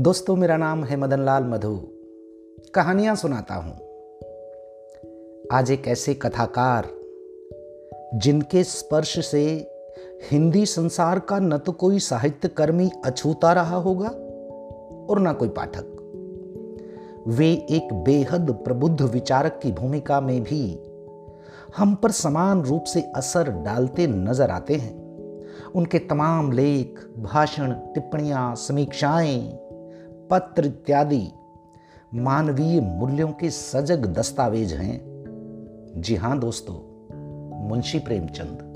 दोस्तों, मेरा नाम है मदन लाल मधु। कहानियाँ सुनाता हूँ। आज एक ऐसे कथाकार, जिनके स्पर्श से हिंदी संसार का न तो कोई साहित्य कर्मी अछूता रहा होगा और न कोई पाठक। वे एक बेहद प्रबुद्ध विचारक की भूमिका में भी हम पर समान रूप से असर डालते नज़र आते हैं। उनके तमाम लेख, भाषण, टिप्पणियाँ, समीक्षाएँ पत्र इत्यादि मानवीय मूल्यों के सजग दस्तावेज़ हैं। जी हाँ दोस्तों, मुंशी प्रेमचंद।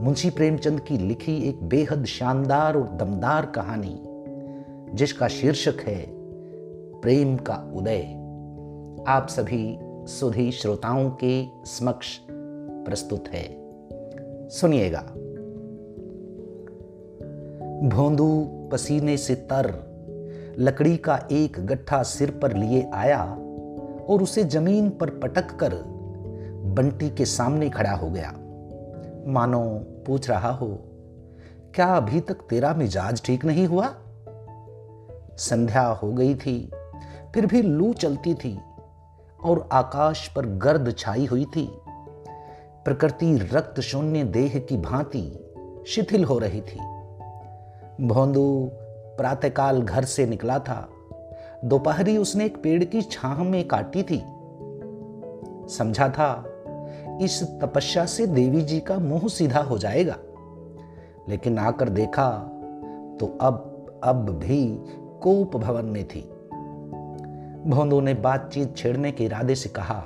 मुंशी प्रेमचंद की लिखी एक बेहद शानदार और दमदार कहानी, जिसका शीर्षक है, प्रेम का उदय। आप सभी सुधी श्रोताओं के समक्ष प्रस्तुत है। सुनिएगा। भोंदू पसीने से तर लकड़ी का एक गट्ठा सिर पर लिए आया और उसे ज़मीन पर पटक कर बंटी के सामने खड़ा हो गया। मानो पूछ रहा हो, क्या अभी तक तेरा मिजाज ठीक नहीं हुआ? संध्या हो गई थी, फिर भी लू चलती थी और आकाश पर गर्द छाई हुई थी। प्रकृति रक्त शून्य देह की भांति शिथिल हो रही थी। भोंदू प्रातःकाल घर से निकला था। दोपहरी उसने एक पेड़ की छाह में काटी थी। समझा था, इस तपस्या से देवी जी का मुँह सीधा हो जाएगा। लेकिन आकर देखा तो अब अब भी कोप भवन में थी। भोंदू ने बातचीत छेड़ने के इरादे से कहा,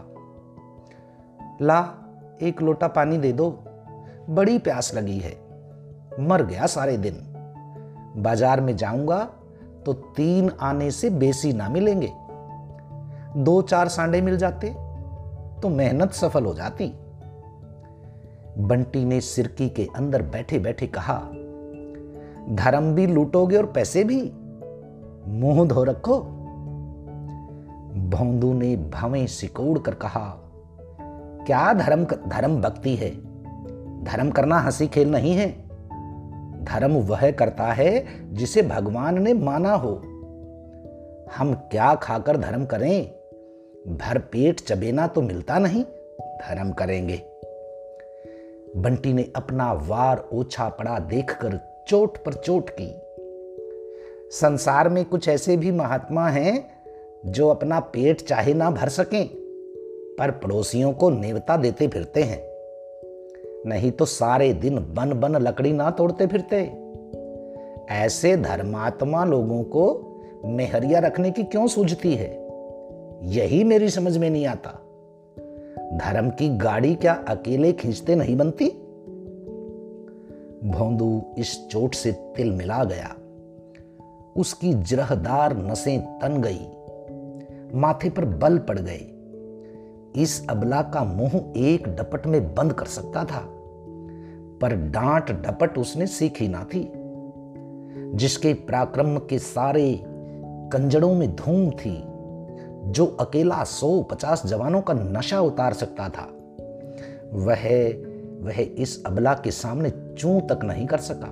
ला, एक लोटा पानी दे दो। बड़ी प्यास लगी है। मर गया सारे दिन। बाज़ार में जाऊँगा तो तीन आने से बेसी ना मिलेंगे। दो चार सांडे मिल जाते तो मेहनत सफल हो जाती। बंटी ने सिरकी के अंदर बैठे बैठे कहा, धर्म भी लूटोगे और पैसे भी? मुँह धो रखो। भौंदू ने भवें सिकोड़ कर कहा, क्या धर्म धर्म भक्ति है? धर्म करना हँसी खेल नहीं है। धर्म वह करता है जिसे भगवान ने माना हो। हम क्या खाकर धर्म करें? भर पेट चबेना तो मिलता नहीं, धर्म करेंगे। बंटी ने अपना वार ओछा पड़ा देखकर चोट पर चोट की। संसार में कुछ ऐसे भी महात्मा हैं जो अपना पेट चाहे ना भर सकें, पर पड़ोसियों को नेवता देते फिरते हैं। नहीं तो सारे दिन बन बन लकड़ी ना तोड़ते फिरते। ऐसे धर्मात्मा लोगों को मेहरिया रखने की क्यों सूझती है? यही मेरी समझ में नहीं आता। धर्म की गाड़ी क्या अकेले खींचते नहीं बनती? भोंदू इस चोट से तिल मिला गया। उसकी जरहदार नसें तन गई। माथे पर बल पड़ गए। इस अबला का मुँह एक डपट में बंद कर सकता था, पर डांट डपट उसने सीखी ना थी, जिसके पराक्रम के सारे कंजड़ों में धूम थी, जो अकेला सौ पचास जवानों का नशा उतार सकता था। वह वह इस अबला के सामने चू तक नहीं कर सका।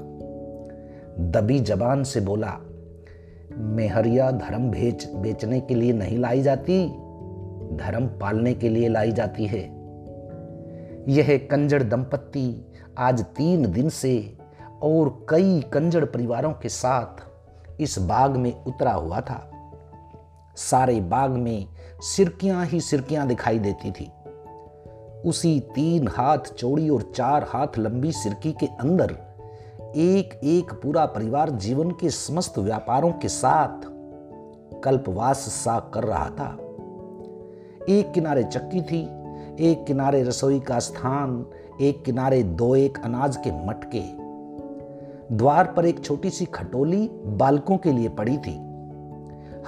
दबी जबान से बोला, मेहरिया धर्म भेज, बेचने के लिए नहीं लाई जाती धर्म पालने के लिए लाई जाती है। यह कंजड़ दंपत्ति आज तीन दिन से और कई कंजड़ परिवारों के साथ इस बाग में उतरा हुआ था। सारे बाग में सिरकियाँ ही सिरकियाँ दिखाई देती थी। उसी तीन हाथ चौड़ी और चार हाथ लंबी सिरकी के अंदर एक एक पूरा परिवार जीवन के समस्त व्यापारों के साथ कल्पवास सा कर रहा था। एक किनारे चक्की थी, एक किनारे रसोई का स्थान, एक किनारे दो एक अनाज के मटके। द्वार पर एक छोटी सी खटोली बालकों के लिए पड़ी थी।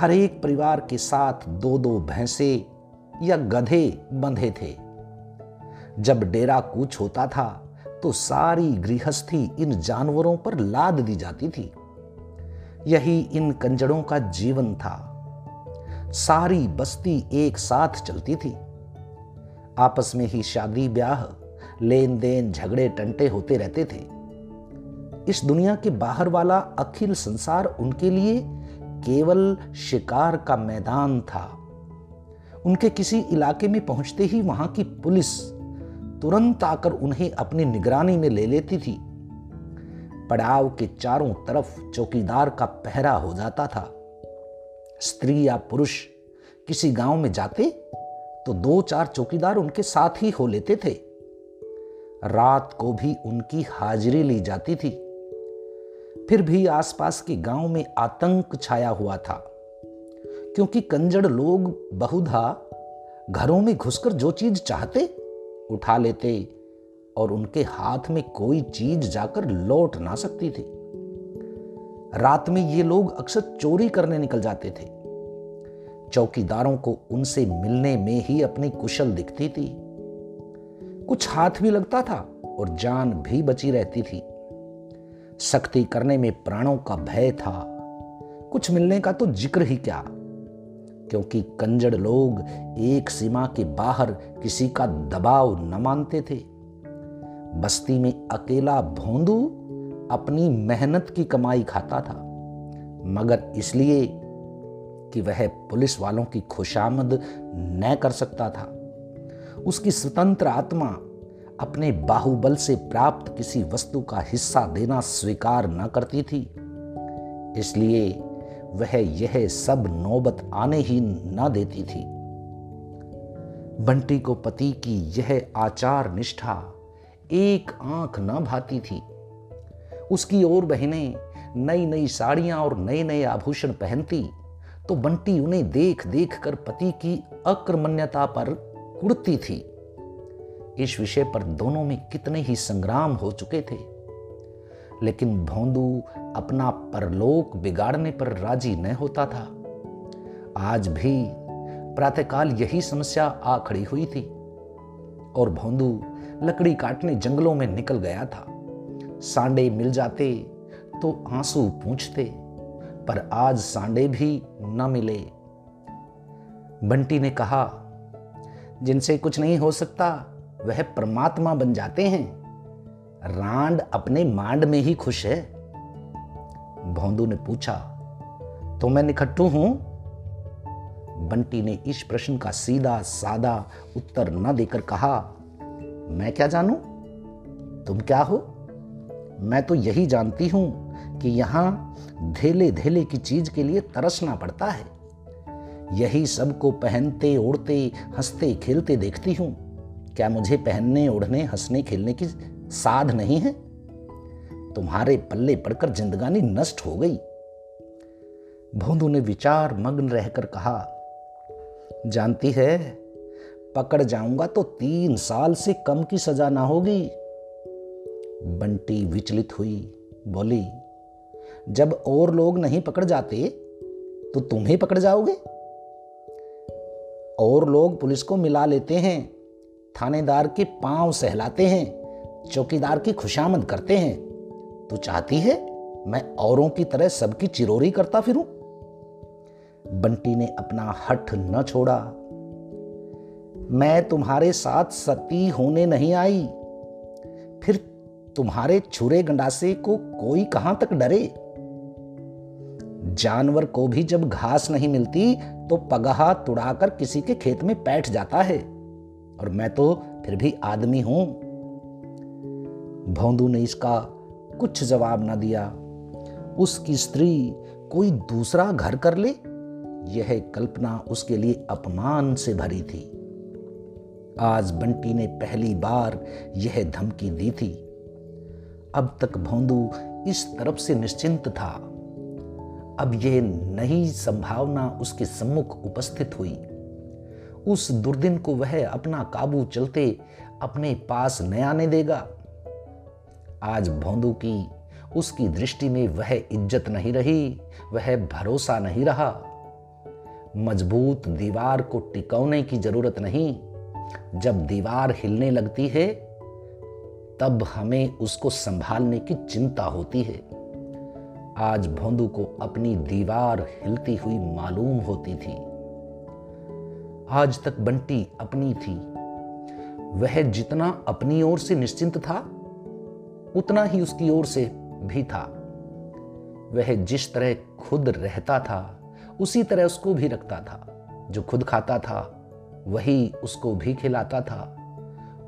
हर एक परिवार के साथ दो दो भैंसे या गधे बंधे थे। जब डेरा कूच होता था तो सारी गृहस्थी इन जानवरों पर लाद दी जाती थी। यही इन कंजड़ों का जीवन था। सारी बस्ती एक साथ चलती थी। आपस में ही शादी ब्याह लेन देन झगड़े टंटे होते रहते थे। इस दुनिया के बाहर वाला अखिल संसार उनके लिए केवल शिकार का मैदान था। उनके किसी इलाके में पहुँचते ही वहाँ की पुलिस तुरंत आकर उन्हें अपनी निगरानी में ले लेती थी। पड़ाव के चारों तरफ़ चौकीदार का पहरा हो जाता था। स्त्री या पुरुष किसी गाँव में जाते तो दो चार चौकीदार उनके साथ ही हो लेते थे। रात को भी उनकी हाजिरी ली जाती थी। फिर भी आसपास के गाँव में आतंक छाया हुआ था, क्योंकि कंजड़ लोग बहुधा घरों में घुसकर जो चीज़ चाहते उठा लेते और उनके हाथ में कोई चीज़ जाकर लौट ना सकती थी। रात में ये लोग अक्सर चोरी करने निकल जाते थे। चौकीदारों को उनसे मिलने में ही अपनी कुशल दिखती थी। कुछ हाथ भी लगता था और जान भी बची रहती थी। सख्ती करने में प्राणों का भय था। कुछ मिलने का तो ज़िक्र ही क्या? क्योंकि कंजड़ लोग एक सीमा के बाहर किसी का दबाव न मानते थे। बस्ती में अकेला भोंदू अपनी मेहनत की कमाई खाता था, मगर इसलिए कि वह पुलिस वालों की खुशामद न कर सकता था। उसकी स्वतंत्र आत्मा अपने बाहुबल से प्राप्त किसी वस्तु का हिस्सा देना स्वीकार न करती थी। इसलिए वह यह सब नौबत आने ही न देती थी। बंटी को पति की यह आचार निष्ठा एक आँख न भाती थी। उसकी और बहनें नई नई साड़ियाँ और नए नए आभूषण पहनती तो बंटी उन्हें देख देख कर पति की अक्रमण्यता पर कुड़ती थी। इस विषय पर दोनों में कितने ही संग्राम हो चुके थे। लेकिन भोंदू अपना परलोक बिगाड़ने पर राज़ी न होता था। आज भी प्रातःकाल यही समस्या आ खड़ी हुई थी और भोंदू लकड़ी काटने जंगलों में निकल गया था। सांडे मिल जाते तो आँसू पूछते, पर आज सांडे भी न मिले। बंटी ने कहा, जिनसे कुछ नहीं हो सकता, वह परमात्मा बन जाते हैं। रांड अपने मांड में ही खुश है। भोंदू ने पूछा तो मैं निखट्टू हूँ? बंटी ने इस प्रश्न का सीधा सादा उत्तर न देकर कहा, मैं क्या जानू? तुम क्या हो? मैं तो यही जानती हूँ कि यहाँ धेले धेले की चीज़ के लिए तरसना पड़ता है। यही सबको पहनते, ओढ़ते, हँसते, खेलते देखती हूँ। क्या मुझे पहनने, ओढ़ने, हंसने, खेलने की साध नहीं है? तुम्हारे पल्ले पड़कर जिंदगानी नष्ट हो गई। भोंदू ने विचार मग्न रहकर कहा, जानती है, पकड़ जाऊँगा तो तीन साल से कम की सजा ना होगी। बंटी विचलित हुई, बोली, जब और लोग नहीं पकड़ जाते तो तुम ही पकड़ जाओगे? और लोग पुलिस को मिला लेते हैं, थानेदार के पाँव सहलाते हैं, चौकीदार की खुशामद करते हैं। तू चाहती है मैं औरों की तरह सबकी चिरोरी करता फिरूं? बंटी ने अपना हठ न छोड़ा। मैं तुम्हारे साथ सती होने नहीं आई। फिर तुम्हारे छुरे गंडासे को कोई कहाँ तक डरे? जानवर को भी जब घास नहीं मिलती तो पगहा तुड़ाकर किसी के खेत में बैठ जाता है। और मैं तो फिर भी आदमी हूँ। भोंदू ने इसका कुछ जवाब ना दिया। उसकी स्त्री कोई दूसरा घर कर ले? यह कल्पना उसके लिए अपमान से भरी थी। आज बंटी ने पहली बार यह धमकी दी थी। अब तक भोंदू इस तरफ़ से निश्चिंत था। अब यह नई संभावना उसके सम्मुख उपस्थित हुई। उस दुर्दिन को वह अपना काबू चलते अपने पास न आने देगा। आज भोंदू की उसकी दृष्टि में वह इज़्ज़त नहीं रही, वह भरोसा नहीं रहा। मज़बूत दीवार को टिकौने की ज़रूरत नहीं। जब दीवार हिलने लगती है तब हमें उसको संभालने की चिंता होती है। आज भोंदू को अपनी दीवार हिलती हुई मालूम होती थी। आज तक बंटी अपनी थी। वह जितना अपनी ओर से निश्चिंत था, उतना ही उसकी ओर से भी था। वह जिस तरह खुद रहता था, उसी तरह उसको भी रखता था। जो खुद खाता था, वही उसको भी खिलाता था।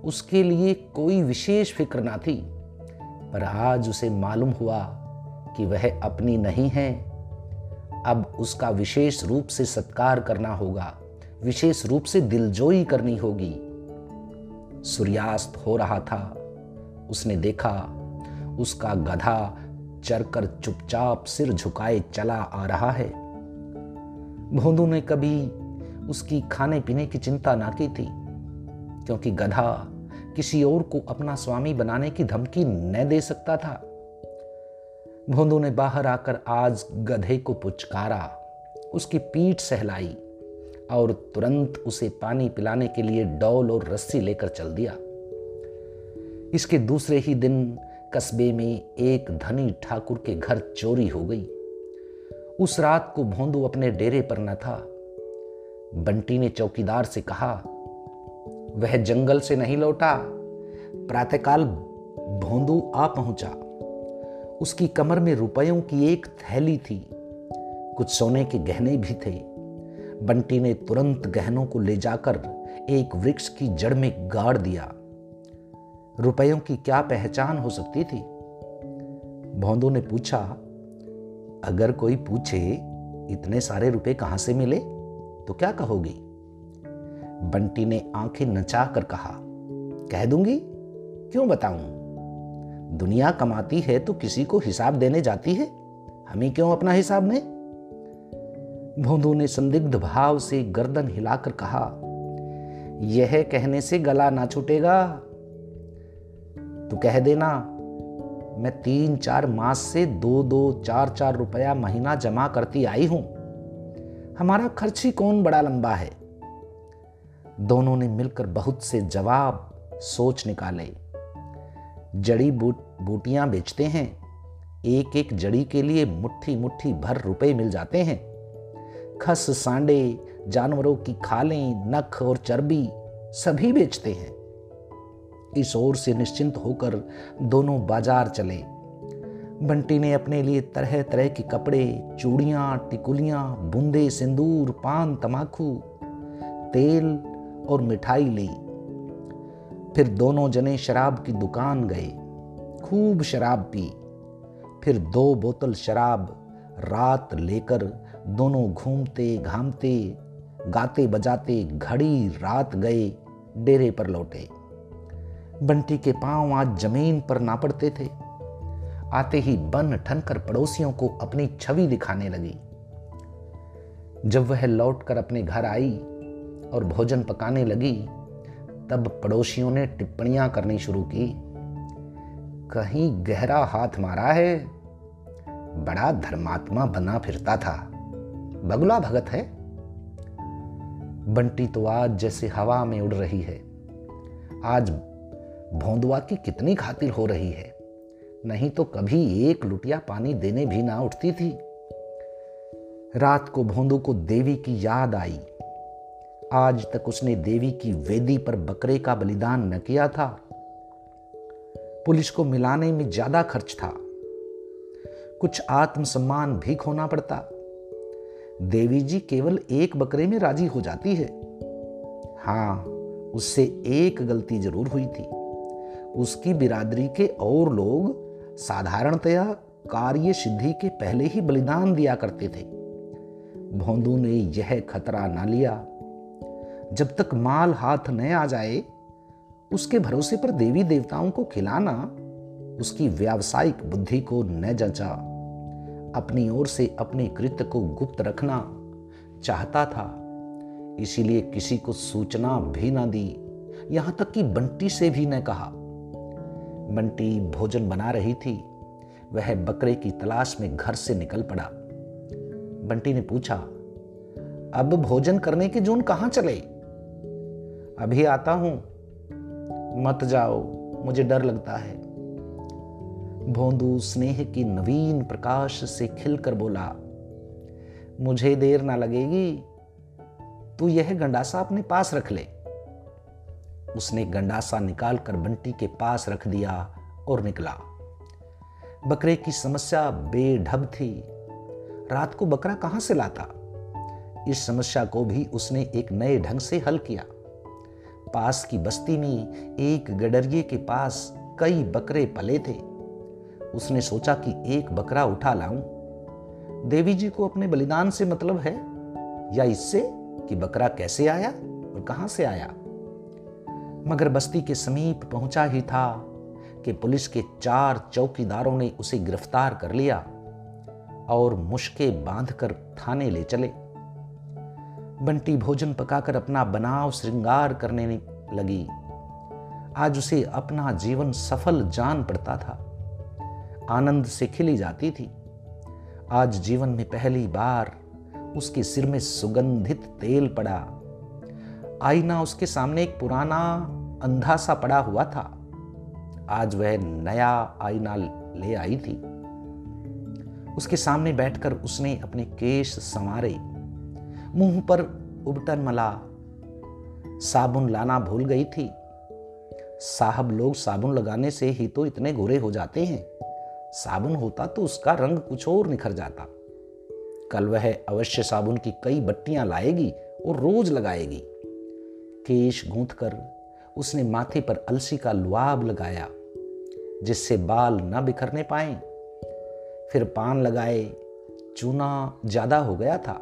उसके लिए कोई विशेष फ़िक्र ना थी, पर आज उसे मालूम हुआ कि वह अपनी नहीं है। अब उसका विशेष रूप से सत्कार करना होगा, विशेष रूप से दिलजोई करनी होगी। सूर्यास्त हो रहा था। उसने देखा, उसका गधा चरकर चुपचाप सिर झुकाए चला आ रहा है। भोंदू ने कभी उसकी खाने पीने की चिंता ना की थी, क्योंकि गधा किसी और को अपना स्वामी बनाने की धमकी न दे सकता था। भोंदू ने बाहर आकर आज गधे को पुचकारा, उसकी पीठ सहलाई और तुरंत उसे पानी पिलाने के लिए डॉल और रस्सी लेकर चल दिया। इसके दूसरे ही दिन कस्बे में एक धनी ठाकुर के घर चोरी हो गई। उस रात को भोंदू अपने डेरे पर न था। बंटी ने चौकीदार से कहा वह जंगल से नहीं लौटा। प्रातःकाल भोंदू आ पहुँचा। उसकी कमर में रुपयों की एक थैली थी। कुछ सोने के गहने भी थे। बंटी ने तुरंत गहनों को ले जाकर एक वृक्ष की जड़ में गाड़ दिया। रुपयों की क्या पहचान हो सकती थी? भोंदू ने पूछा, अगर कोई पूछे, इतने सारे रुपए कहाँ से मिले? तो क्या कहोगी? बंटी ने आँखें नचा कर कहा, कह दूँगी? क्यों बताऊँ? दुनिया कमाती है तो किसी को हिसाब देने जाती है? हमें क्यों अपना हिसाब में? भोंदू ने संदिग्ध भाव से गर्दन हिलाकर कहा, यह कहने से गला ना छूटेगा। तू कह देना, मैं तीन चार मास से दो दो चार चार रुपया महीना जमा करती आई हूँ। हमारा खर्च ही कौन बड़ा लंबा है? दोनों ने मिलकर बहुत से जवाब, सोच निकाले। जड़ी बूट, बूटियाँ बेचते हैं। एक एक जड़ी के लिए मुट्ठी मुट्ठी भर रुपए मिल जाते हैं। खस सांडे, जानवरों की खालें, नख और चर्बी सभी बेचते हैं। इस ओर से निश्चिंत होकर दोनों बाज़ार चले। बंटी ने अपने लिए तरह तरह के कपड़े, चूड़ियाँ, टिकुलियाँ, बूंदे, सिंदूर, पान, तमाकू, तेल और मिठाई ली। फिर दोनों जने शराब की दुकान गए, खूब शराब पी। फिर दो बोतल शराब रात लेकर दोनों घूमते घामते, गाते बजाते घड़ी रात गए, डेरे पर लौटे। बंटी के पाँव आज ज़मीन पर ना पड़ते थे। आते ही बन ठनकर पड़ोसियों को अपनी छवि दिखाने लगी। जब वह लौटकर अपने घर आई और भोजन पकाने लगी, तब पड़ोसियों ने टिप्पणियाँ करनी शुरू की। कहीं गहरा हाथ मारा है, बड़ा धर्मात्मा बना फिरता था। बगुला भगत है। बंटी तो आज जैसे हवा में उड़ रही है। आज भोंदुआ की कितनी खातिर हो रही है। नहीं तो कभी एक लुटिया पानी देने भी ना उठती थी। रात को भोंदू को देवी की याद आई। आज तक उसने देवी की वेदी पर बकरे का बलिदान न किया था। पुलिस को मिलाने में ज़्यादा खर्च था। कुछ आत्मसम्मान भी खोना पड़ता। देवी जी केवल एक बकरे में राज़ी हो जाती है। हाँ, उससे एक गलती ज़रूर हुई थी। उसकी बिरादरी के और लोग साधारणतया कार्य सिद्धि के पहले ही बलिदान दिया करते थे। भोंदू ने यह खतरा ना लिया। जब तक माल हाथ न आ जाए, उसके भरोसे पर देवी देवताओं को खिलाना, उसकी व्यावसायिक बुद्धि को न जचा। अपनी ओर से अपने कृत्य को गुप्त रखना चाहता था, इसीलिए किसी को सूचना भी ना दी, यहाँ तक कि बंटी से भी न कहा। बंटी भोजन बना रही थी, वह बकरे की तलाश में घर से निकल पड़ा। बंटी ने पूछा, अब भोजन करने के जून कहाँ चले? अभी आता हूँ। मत जाओ, मुझे डर लगता है। भोंदू स्नेह की नवीन प्रकाश से खिलकर बोला, मुझे देर ना लगेगी, तू यह गंडासा अपने पास रख ले। उसने गंडासा निकालकर बंटी के पास रख दिया और निकला। बकरे की समस्या बेढब थी। रात को बकरा कहाँ से लाता? इस समस्या को भी उसने एक नए ढंग से हल किया। पास की बस्ती में एक गडरिए के पास कई बकरे पले थे। उसने सोचा कि एक बकरा उठा लाऊं। देवी जी को अपने बलिदान से मतलब है? या इससे कि बकरा कैसे आया और कहाँ से आया? मगर बस्ती के समीप पहुँचा ही था कि पुलिस के चार चौकीदारों ने उसे गिरफ़्तार कर लिया और मुश्के बांधकर थाने ले चले। बंटी भोजन पकाकर अपना बनाव श्रृंगार करने लगी। आज उसे अपना जीवन सफल जान पड़ता था। आनंद से खिली जाती थी। आज जीवन में पहली बार उसके सिर में सुगंधित तेल पड़ा। आईना उसके सामने एक पुराना अंधा सा पड़ा हुआ था। आज वह नया आईना ले आई थी। उसके सामने बैठकर उसने अपने केश संवारे। मुँह पर उबटन मला। साबुन लाना भूल गई थी। साहब लोग साबुन लगाने से ही तो इतने गोरे हो जाते हैं। साबुन होता तो उसका रंग कुछ और निखर जाता। कल वह अवश्य साबुन की कई बट्टियाँ लाएगी और रोज लगाएगी। केश गूंथ कर उसने माथे पर अलसी का लुआब लगाया, जिससे बाल न बिखरने पाए। फिर पान लगाए, चूना ज़्यादा हो गया था।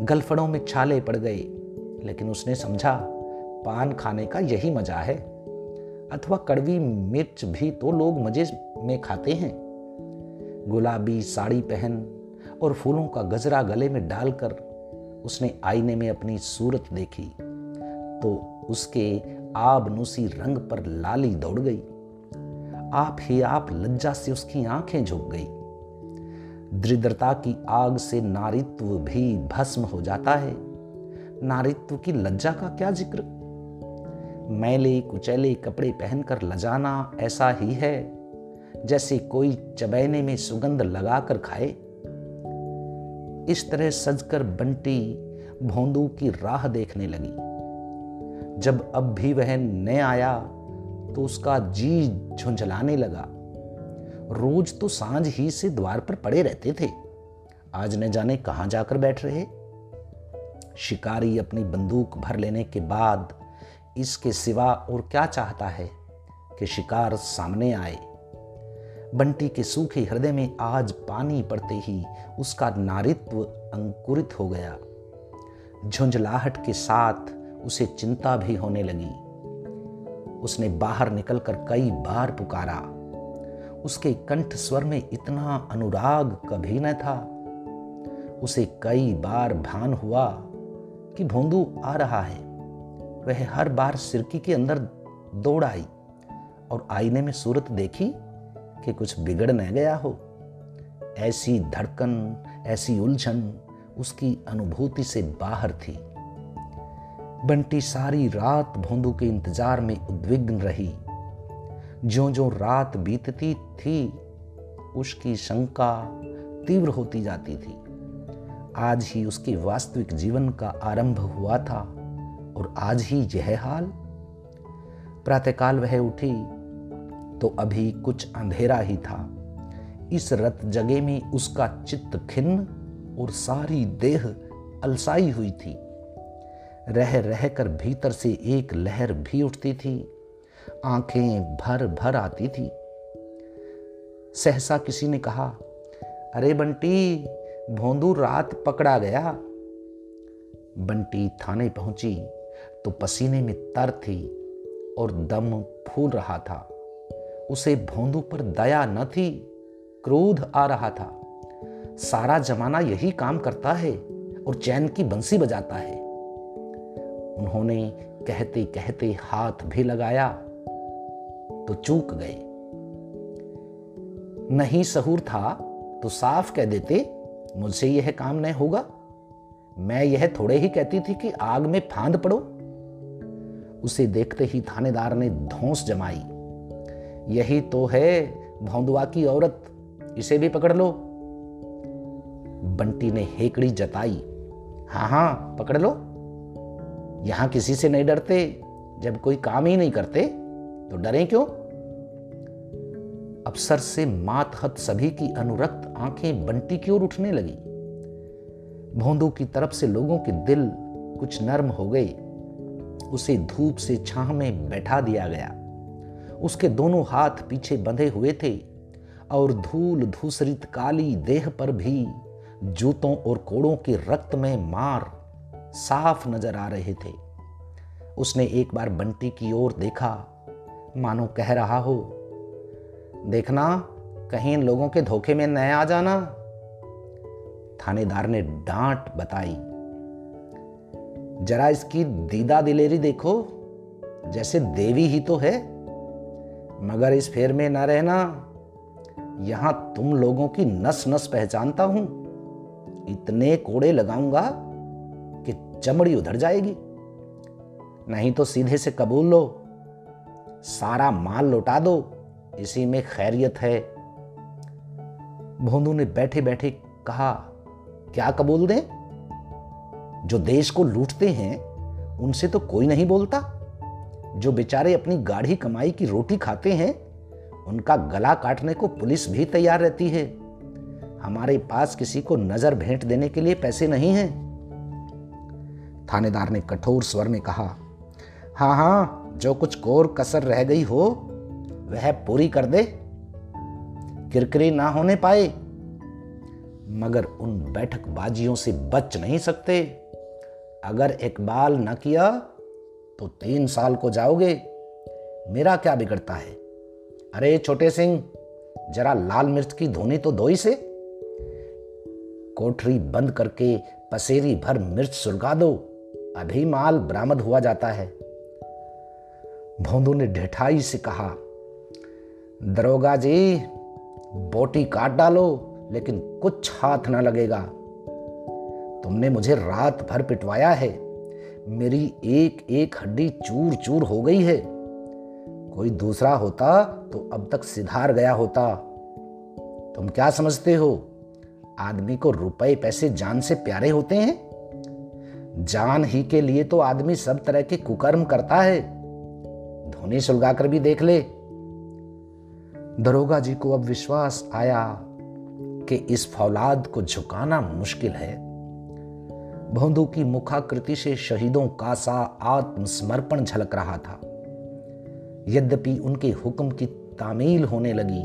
गलफड़ों में छाले पड़ गए। लेकिन उसने समझा, पान खाने का यही मज़ा है। अथवा कड़वी मिर्च भी तो लोग मज़े में खाते हैं। गुलाबी साड़ी पहन और फूलों का गजरा गले में डालकर उसने आईने में अपनी सूरत देखी तो उसके आबनूसी रंग पर लाली दौड़ गई। आप ही आप लज्जा से उसकी आँखें झुक गई। दृढ़ता की आग से नारित्व भी भस्म हो जाता है। नारित्व की लज्जा का क्या ज़िक्र? मैले कुचैले कपड़े पहनकर लजाना ऐसा ही है, जैसे कोई चबैने में सुगंध लगाकर खाए। इस तरह सजकर बंटी भोंदू की राह देखने लगी। जब अब भी वह न आया तो उसका जी झुंझलाने लगा। रोज तो साँझ ही से द्वार पर पड़े रहते थे। आज न जाने कहाँ जाकर बैठ रहे। शिकारी अपनी बंदूक भर लेने के बाद इसके सिवा और क्या चाहता है कि शिकार सामने आए। बंटी के सूखे हृदय में आज पानी पड़ते ही उसका नारित्व अंकुरित हो गया। झुंझलाहट के साथ उसे चिंता भी होने लगी। उसने बाहर निकलकर कई बार पुकारा। उसके कंठ स्वर में इतना अनुराग कभी न था। उसे कई बार भान हुआ कि भोंदू आ रहा है। वह हर बार सिरकी के अंदर दौड़ आई और आईने में सूरत देखी कि कुछ बिगड़ न गया हो। ऐसी धड़कन, ऐसी उलझन उसकी अनुभूति से बाहर थी। बंटी सारी रात भोंदू के इंतज़ार में उद्विग्न रही। जो जो रात बीतती थी, उसकी शंका तीव्र होती जाती थी। आज ही उसके वास्तविक जीवन का आरंभ हुआ था और आज ही यह हाल। प्रातःकाल वह उठी तो अभी कुछ अंधेरा ही था। इस रत जगे में उसका चित्त खिन्न और सारी देह अलसाई हुई थी। रह रहकर भीतर से एक लहर भी उठती थी। आँखें भर भर आती थी। सहसा किसी ने कहा, अरे बंटी, भोंदू रात पकड़ा गया। बंटी थाने पहुँची तो पसीने में तर थी और दम फूल रहा था। उसे भोंदू पर दया न थी, क्रोध आ रहा था। सारा जमाना यही काम करता है और चैन की बंसी बजाता है। उन्होंने कहते कहते हाथ भी लगाया तो चूक गए। नहीं सहूर था तो साफ़ कह देते, मुझसे यह काम नहीं होगा। मैं यह थोड़े ही कहती थी कि आग में फांद पड़ो। उसे देखते ही थानेदार ने धौंस जमाई। यही तो है, भौंदुआ की औरत, इसे भी पकड़ लो। बंटी ने हेकड़ी जताई। हाँ हाँ पकड़ लो। यहाँ किसी से नहीं डरते, जब कोई काम ही नहीं करते तो डरें क्यों? अफसर से मात मातहत सभी की अनुरक्त आँखें बंटी की ओर उठने लगी। भोंदू की तरफ़ से लोगों के दिल कुछ नर्म हो गए। उसे धूप से छाह में बैठा दिया गया। उसके दोनों हाथ पीछे बंधे हुए थे और धूल धूसरित काली देह पर भी जूतों और कोड़ों के रक्त में मार साफ़ नज़र आ रहे थे। उसने एक बार बंटी की ओर देखा। मानो कह रहा हो देखना, कहीं इन लोगों के धोखे में न आ जाना। थानेदार ने डांट बताई। जरा इसकी दीदा दिलेरी देखो, जैसे देवी ही तो है। मगर इस फेर में ना रहना, यहाँ तुम लोगों की नस नस पहचानता हूँ। इतने कोड़े लगाऊँगा कि चमड़ी उधर जाएगी। नहीं तो सीधे से कबूल लो, सारा माल लौटा दो। इसी में खैरियत है। भोंदू ने बैठे बैठे कहा, क्या कबूल दें? जो देश को लूटते हैं, उनसे तो कोई नहीं बोलता। जो बेचारे अपनी गाढ़ी कमाई की रोटी खाते हैं, उनका गला काटने को पुलिस भी तैयार रहती है। हमारे पास किसी को नज़र भेंट देने के लिए पैसे नहीं हैं। थानेदार ने कठोर स्वर में कहा हाँ हाँ जो कुछ कोर कसर रह गई हो वह पूरी कर दे। किरकिरी ना होने पाए, मगर उन बैठकबाजियों से बच नहीं सकते। अगर इकबाल न किया तो तीन साल को जाओगे। मेरा क्या बिगड़ता है? अरे छोटे सिंह, जरा लाल मिर्च की धोनी तो धोई से। कोठरी बंद करके पसेरी भर मिर्च सुलगा दो, अभी माल बरामद हुआ जाता है। भोंदू ने ढिठाई से कहा दरोगा जी, बोटी काट डालो, लेकिन कुछ हाथ ना लगेगा। तुमने मुझे रात भर पिटवाया है। मेरी एक एक हड्डी चूर चूर हो गई है। कोई दूसरा होता तो अब तक सिधार गया होता। तुम क्या समझते हो? आदमी को रुपए पैसे जान से प्यारे होते हैं? जान ही के लिए तो आदमी सब तरह के कुकर्म करता है। धोनी सुलगाकर भी देख ले। दरोगा जी को अब विश्वास आया कि इस फौलाद को झुकाना मुश्किल है। भोंदू की मुखाकृति से शहीदों का सा आत्मसमर्पण झलक रहा था। यद्यपि उनके हुक्म की तामील होने लगी,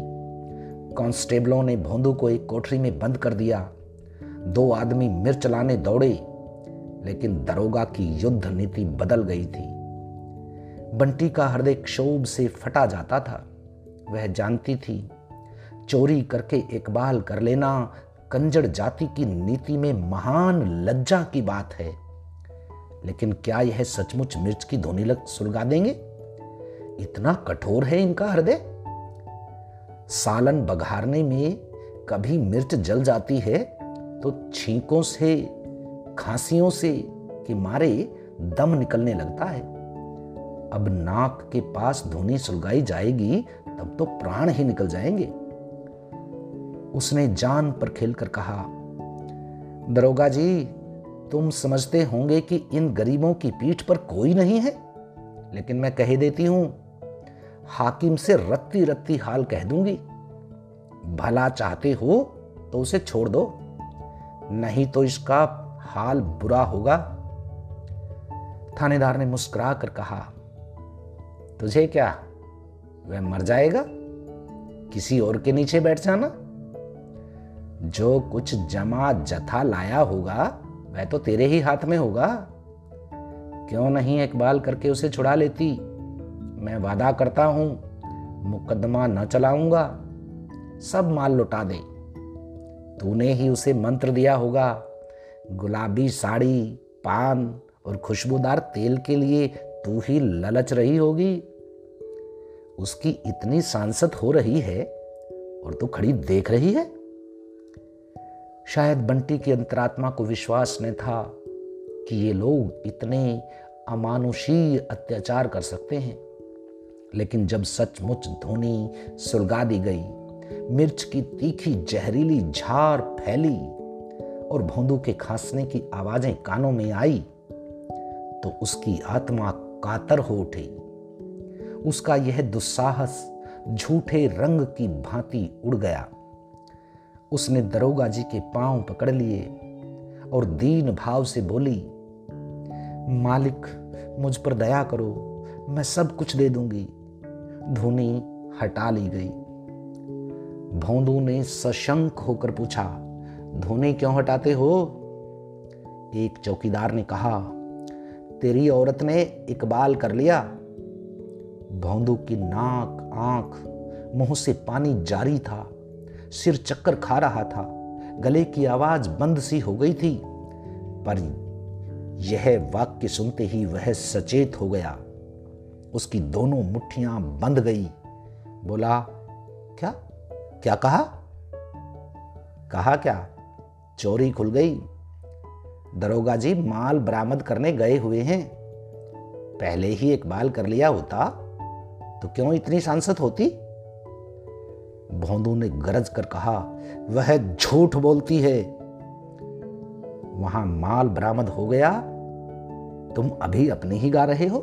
कांस्टेबलों ने भोंदू को एक कोठरी में बंद कर दिया। दो आदमी मिर्च लाने दौड़े, लेकिन दरोगा की युद्ध नीति बदल गई थी। बंटी का हृदय क्षोभ से फटा जाता था। वह जानती थी, चोरी करके इकबाल कर लेना कंजड़ जाति की नीति में महान लज्जा की बात है। लेकिन क्या यह सचमुच मिर्च की धोनी लग सुलगा देंगे? इतना कठोर है इनका हृदय। सालन बघारने में कभी मिर्च जल जाती है तो छींकों से, खांसियों से के मारे दम निकलने लगता है। अब नाक के पास धोनी सुलगाई जाएगी तब तो प्राण ही निकल जाएँगे। उसने जान पर खेलकर कहा, दरोगा जी, तुम समझते होंगे कि इन गरीबों की पीठ पर कोई नहीं है। लेकिन मैं कह देती हूँ, हाकिम से रत्ती रत्ती हाल कह दूँगी। भला चाहते हो तो उसे छोड़ दो, नहीं तो इसका हाल बुरा होगा। थानेदार ने मुस्कुरा कर कहा, तुझे क्या वह मर जाएगा। किसी और के नीचे बैठ जाना। जो कुछ जमा जथा लाया होगा, वह तो तेरे ही हाथ में होगा। क्यों नहीं इकबाल करके उसे छुड़ा लेती? मैं वादा करता हूँ, मुकदमा न चलाऊँगा। सब माल लुटा दे। तूने ही उसे मंत्र दिया होगा। गुलाबी साड़ी, पान और खुशबूदार तेल के लिए तू ही ललच रही होगी। उसकी इतनी सांसत हो रही है और तू खड़ी देख रही है? शायद बंटी की अंतरात्मा को विश्वास न था कि ये लोग इतने अमानुषीय अत्याचार कर सकते हैं। लेकिन जब सचमुच धोनी सुलगा दी गई, मिर्च की तीखी जहरीली झार फैली और भोंदू के खांसने की आवाज़ें कानों में आई तो उसकी आत्मा कातर हो उठी। उसका यह दुस्साहस झूठे रंग की भांति उड़ गया। उसने दरोगा जी के पाँव पकड़ लिए और दीन भाव से बोली, मालिक, मुझ पर दया करो, मैं सब कुछ दे दूँगी। धुनी हटा ली गई। भोंदू ने सशंक होकर पूछा, धोने क्यों हटाते हो? एक चौकीदार ने कहा, तेरी औरत ने इकबाल कर लिया। भौंदू की नाक, आँख, मुँह से पानी जारी था, सिर चक्कर खा रहा था, गले की आवाज़ बंद सी हो गई थी, पर यह वाक्य सुनते ही वह सचेत हो गया। उसकी दोनों मुट्ठियाँ बंद गई। बोला, क्या? क्या कहा? कहा क्या? चोरी खुल गई। दरोगा जी माल बरामद करने गए हुए हैं। पहले ही एक बाल कर लिया होता। तो क्यों इतनी सांसद होती? भोंदू ने गरज कर कहा, वह झूठ बोलती है। वहाँ माल बरामद हो गया। तुम अभी अपने ही गा रहे हो।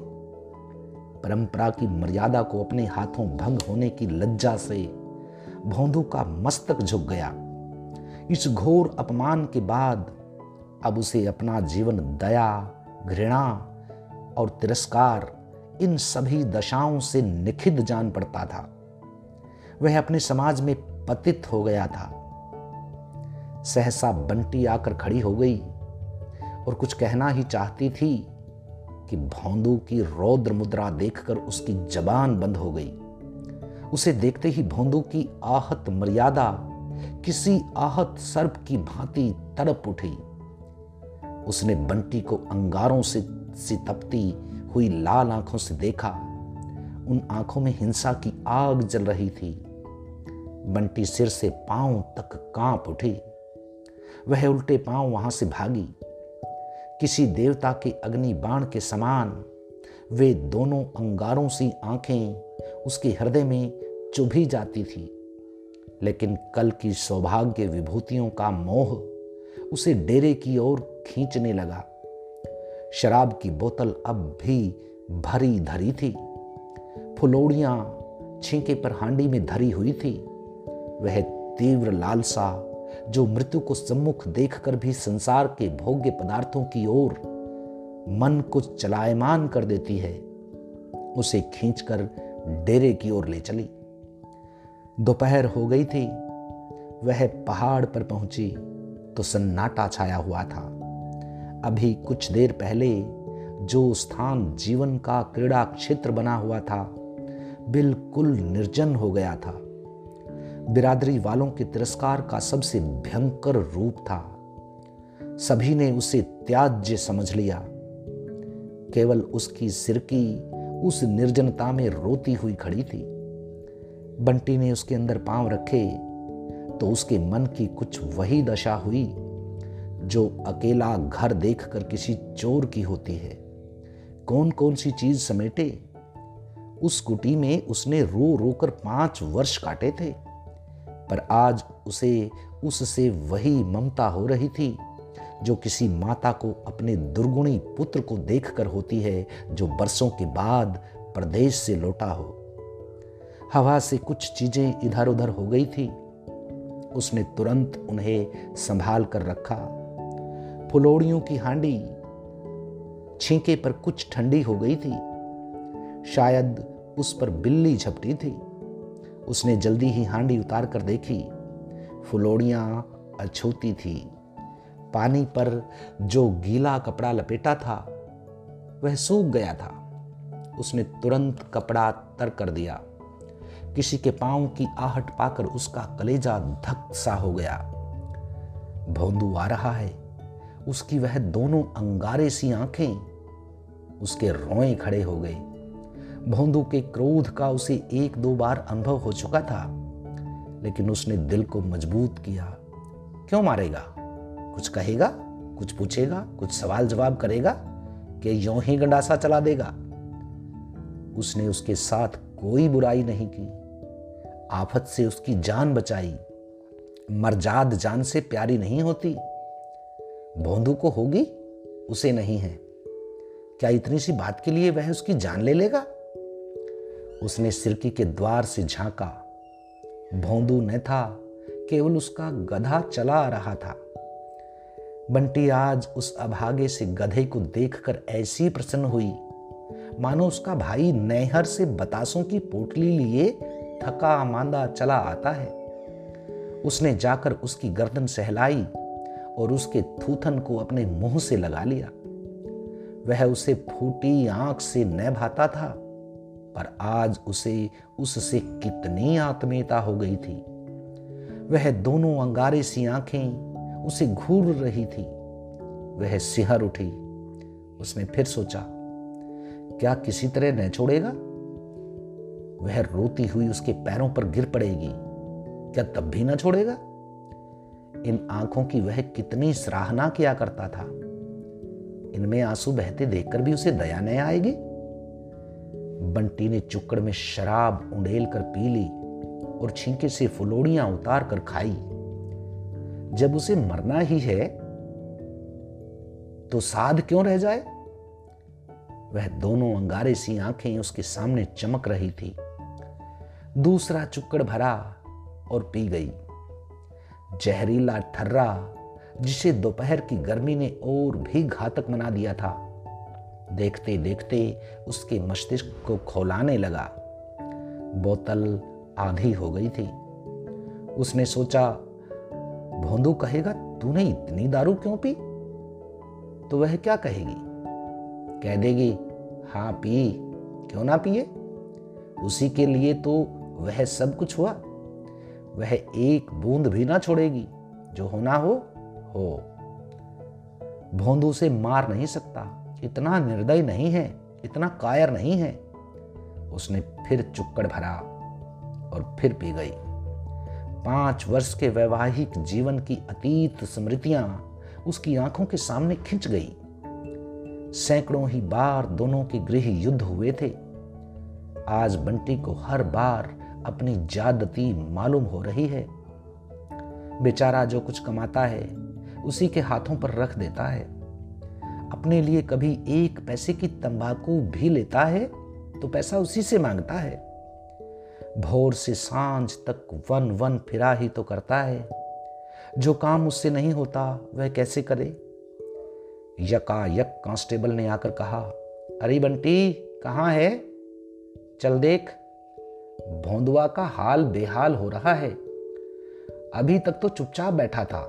परंपरा की मर्यादा को अपने हाथों भंग होने की लज्जा से भोंदू का मस्तक झुक गया। इस घोर अपमान के बाद अब उसे अपना जीवन दया, घृणा और तिरस्कार इन सभी दशाओं से निखिद जान पड़ता था। वह अपने समाज में पतित हो गया था। सहसा बंटी आकर खड़ी हो गई और कुछ कहना ही चाहती थी कि भौंदू की रौद्र मुद्रा देखकर उसकी जबान बंद हो गई। उसे देखते ही भौंदू की आहत मर्यादा, किसी आहत सर्प की भांति तड़प उठी। उसने बंटी को अंगारों से सितपती हुई लाल आँखों से देखा। उन आँखों में हिंसा की आग जल रही थी। बंटी सिर से पाँव तक काँप उठी। वह उल्टे पाँव वहाँ से भागी। किसी देवता के अग्नि बाण के समान वे दोनों अंगारों सी आँखें उसके हृदय में चुभी जाती थी। लेकिन कल की सौभाग्य विभूतियों का मोह उसे डेरे की ओर खींचने लगा। शराब की बोतल अब भी भरी धरी थी। फुलोड़ियाँ छींके पर हांडी में धरी हुई थी। वह तीव्र लालसा, जो मृत्यु को सम्मुख देखकर भी संसार के भोग्य पदार्थों की ओर मन को चलायमान कर देती है, उसे खींचकर डेरे की ओर ले चली। दोपहर हो गई थी, वह पहाड़ पर पहुँची तो सन्नाटा छाया हुआ था। अभी कुछ देर पहले जो स्थान जीवन का क्रीड़ा क्षेत्र बना हुआ था, बिल्कुल निर्जन हो गया था। बिरादरी वालों के तिरस्कार का सबसे भयंकर रूप था। सभी ने उसे त्याज्य समझ लिया। केवल उसकी सिरकी उस निर्जनता में रोती हुई खड़ी थी। बंटी ने उसके अंदर पाँव रखे तो उसके मन की कुछ वही दशा हुई। जो अकेला घर देखकर किसी चोर की होती है कौन कौन सी चीज़ समेटे? उस कुटी में उसने रो रो कर पाँच वर्ष काटे थे, पर आज उसे, उससे वही ममता हो रही थी, जो किसी माता को अपने दुर्गुणी पुत्र को देखकर होती है, जो बरसों के बाद प्रदेश से लौटा हो। हवा से कुछ चीज़ें इधर उधर हो गई थी, उसने तुरंत उन्हें संभाल कर रखा। फुलोड़ियों की हांडी छींके पर कुछ ठंडी हो गई थी। शायद उस पर बिल्ली झपटी थी। उसने जल्दी ही हांडी उतार कर देखी। फुलोड़ियाँ अछूती थी। पानी पर जो गीला कपड़ा लपेटा था, वह सूख गया था। उसने तुरंत कपड़ा तर कर दिया। किसी के पाँव की आहट पाकर उसका कलेजा धक सा हो गया। भोंदू आ रहा है। उसकी वह दोनों अंगारे सी आँखें, उसके रोए खड़े हो गए। भोंदू के क्रोध का उसे एक दो बार अनुभव हो चुका था, लेकिन उसने दिल को मज़बूत किया। क्यों मारेगा? कुछ कहेगा? कुछ पूछेगा? कुछ सवाल जवाब करेगा कि यों ही गंडासा चला देगा? उसने उसके साथ कोई बुराई नहीं की। आफत से उसकी जान बचाई। मरजाद जान से प्यारी नहीं होती। भोंदू को होगी? उसे नहीं है। क्या इतनी सी बात के लिए वह उसकी जान ले लेगा? उसने सिरकी के द्वार से झांका। भोंदू न था, केवल उसका गधा चला आ रहा था। बंटी आज उस अभागे से गधे को देखकर ऐसी प्रसन्न हुई। मानो उसका भाई नैहर से बतासों की पोटली लिए थका मांदा चला आता है। उसने जाकर उसकी गर्दन सहलाई। और उसके थूथन को अपने मुँह से लगा लिया। वह उसे फूटी आँख से न भाता था, पर आज उसे उससे कितनी आत्मीयता हो गई थी। वह दोनों अंगारे सी आँखें उसे घूर रही थी। वह सिहर उठी। उसने फिर सोचा, क्या किसी तरह न छोड़ेगा? वह रोती हुई उसके पैरों पर गिर पड़ेगी। क्या तब भी न छोड़ेगा? इन आँखों की वह कितनी सराहना किया करता था। इनमें आँसू बहते देखकर भी उसे दया नहीं आएगी। बंटी ने चुक्कड़ में शराब उंडेल कर पी ली और छींके से फुलोड़ियाँ उतार कर खाई। जब उसे मरना ही है तो साध क्यों रह जाए? वह दोनों अंगारे सी आँखें उसके सामने चमक रही थी। दूसरा चुक्कड़ भरा और पी गई। जहरीला ठर्रा जिसे दोपहर की गर्मी ने और भी घातक बना दिया था। देखते देखते उसके मस्तिष्क को खोलाने लगा। बोतल आधी हो गई थी। उसने सोचा, भोंदू कहेगा, तूने इतनी दारू क्यों पी? तो वह क्या कहेगी? कह देगी हाँ पी। क्यों ना पिए? उसी के लिए तो वह सब कुछ हुआ। वह एक बूंद भी ना छोड़ेगी। जो होना हो हो। भोंदू से मार नहीं सकता। इतना निर्दय नहीं है, इतना कायर नहीं है। उसने फिर चुक्कड़ भरा और फिर पी गई। पाँच वर्ष के वैवाहिक जीवन की अतीत स्मृतियाँ उसकी आँखों के सामने खिंच गई। सैकड़ों ही बार दोनों के गृह युद्ध हुए थे। आज बंटी को हर बार अपनी जादती मालूम हो रही है। बेचारा जो कुछ कमाता है, उसी के हाथों पर रख देता है। अपने लिए कभी एक पैसे की तंबाकू भी लेता है तो पैसा उसी से माँगता है। भोर से साँझ तक वन वन फिरा ही तो करता है। जो काम उससे नहीं होता, वह कैसे करे? यका यक कांस्टेबल ने आकर कहा, अरे बंटी, कहाँ है? चल देख। भोंदुआ का हाल बेहाल हो रहा है। अभी तक तो चुपचाप बैठा था।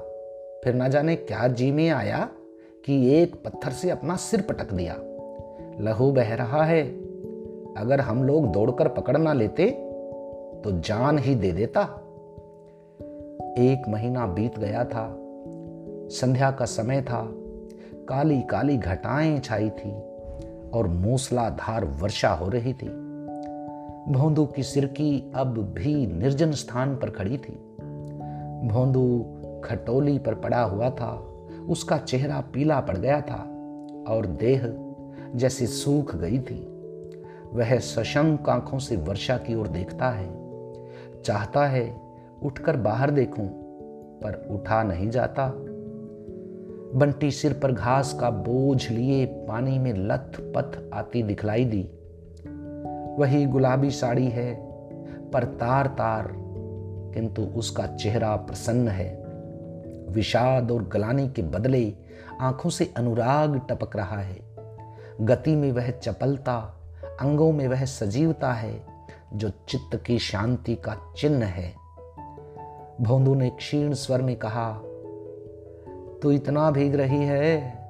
फिर ना जाने क्या जी में आया कि एक पत्थर से अपना सिर पटक दिया। लहू बह रहा है। अगर हम लोग दौड़कर पकड़ ना लेते तो जान ही दे देता। एक महीना बीत गया था। संध्या का समय था। काली काली घटाएँ छाई थी और मूसलाधार वर्षा हो रही थी। भोंदू की सिरकी अब भी निर्जन स्थान पर खड़ी थी। भोंदू खटोली पर पड़ा हुआ था, उसका चेहरा पीला पड़ गया था और देह जैसे सूख गई थी। वह सशंक आँखों से वर्षा की ओर देखता है, चाहता है उठकर बाहर देखूँ, पर उठा नहीं जाता। बंटी सिर पर घास का बोझ लिए पानी में लथ पथ आती दिखलाई दी। वही गुलाबी साड़ी है, पर तार तार, किंतु उसका चेहरा प्रसन्न है। विषाद और गलानी के बदले आँखों से अनुराग टपक रहा है। गति में वह चपलता, अंगों में वह सजीवता है, जो चित्त की शांति का चिन्ह है। भोंदू ने क्षीण स्वर में कहा, तू इतना भीग रही है,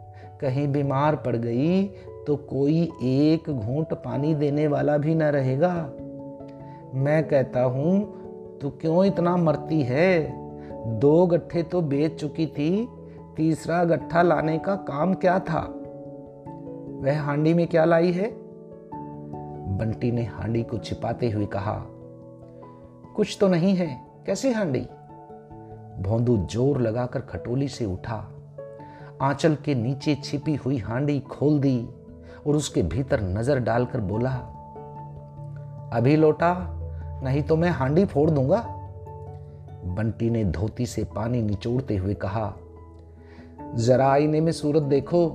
कहीं बीमार पड़ गई तो कोई एक घूंट पानी देने वाला भी ना रहेगा। मैं कहता हूँ, तू क्यों इतना मरती है? दो गट्ठे तो बेच चुकी थी, तीसरा गट्ठा लाने का काम क्या था? वह हांडी में क्या लाई है? बंटी ने हांडी को छिपाते हुए कहा, कुछ तो नहीं है, कैसे हांडी? भोंदू ज़ोर लगाकर खटोली से उठा, आंचल के नीचे छिपी हुई हांडी खोल दी। और उसके भीतर नज़र डालकर बोला, अभी लौटा, नहीं तो मैं हांडी फोड़ दूँगा। बंटी ने धोती से पानी निचोड़ते हुए कहा, जरा आईने में सूरत देखो,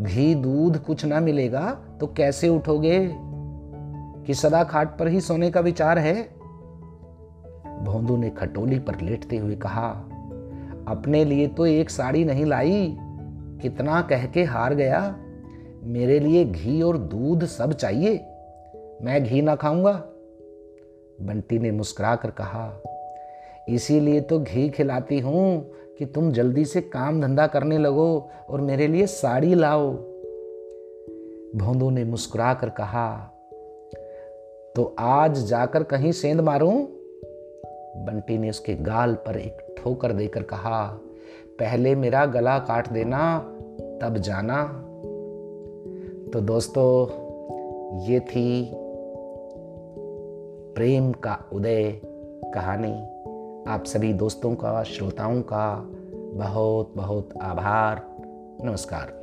घी, दूध कुछ ना मिलेगा तो कैसे उठोगे? कि सदा खाट पर ही सोने का विचार है? भोंदू ने खटोली पर लेटते हुए कहा, अपने लिए तो एक साड़ी नहीं लाई, कितना कह के हार गया। मेरे लिए घी और दूध सब चाहिए। मैं घी ना खाऊँगा। बंटी ने मुस्कुरा कर कहा, इसीलिए तो घी खिलाती हूँ कि तुम जल्दी से काम धंधा करने लगो और मेरे लिए साड़ी लाओ। भोंदू ने मुस्कुरा कर कहा तो आज जाकर कहीं सेंध मारूं? बंटी ने उसके गाल पर एक ठोकर देकर कहा, पहले मेरा गला काट देना, तब जाना। तो दोस्तों, ये थी प्रेम का उदय कहानी। आप सभी दोस्तों का, श्रोताओं का बहुत बहुत आभार। नमस्कार।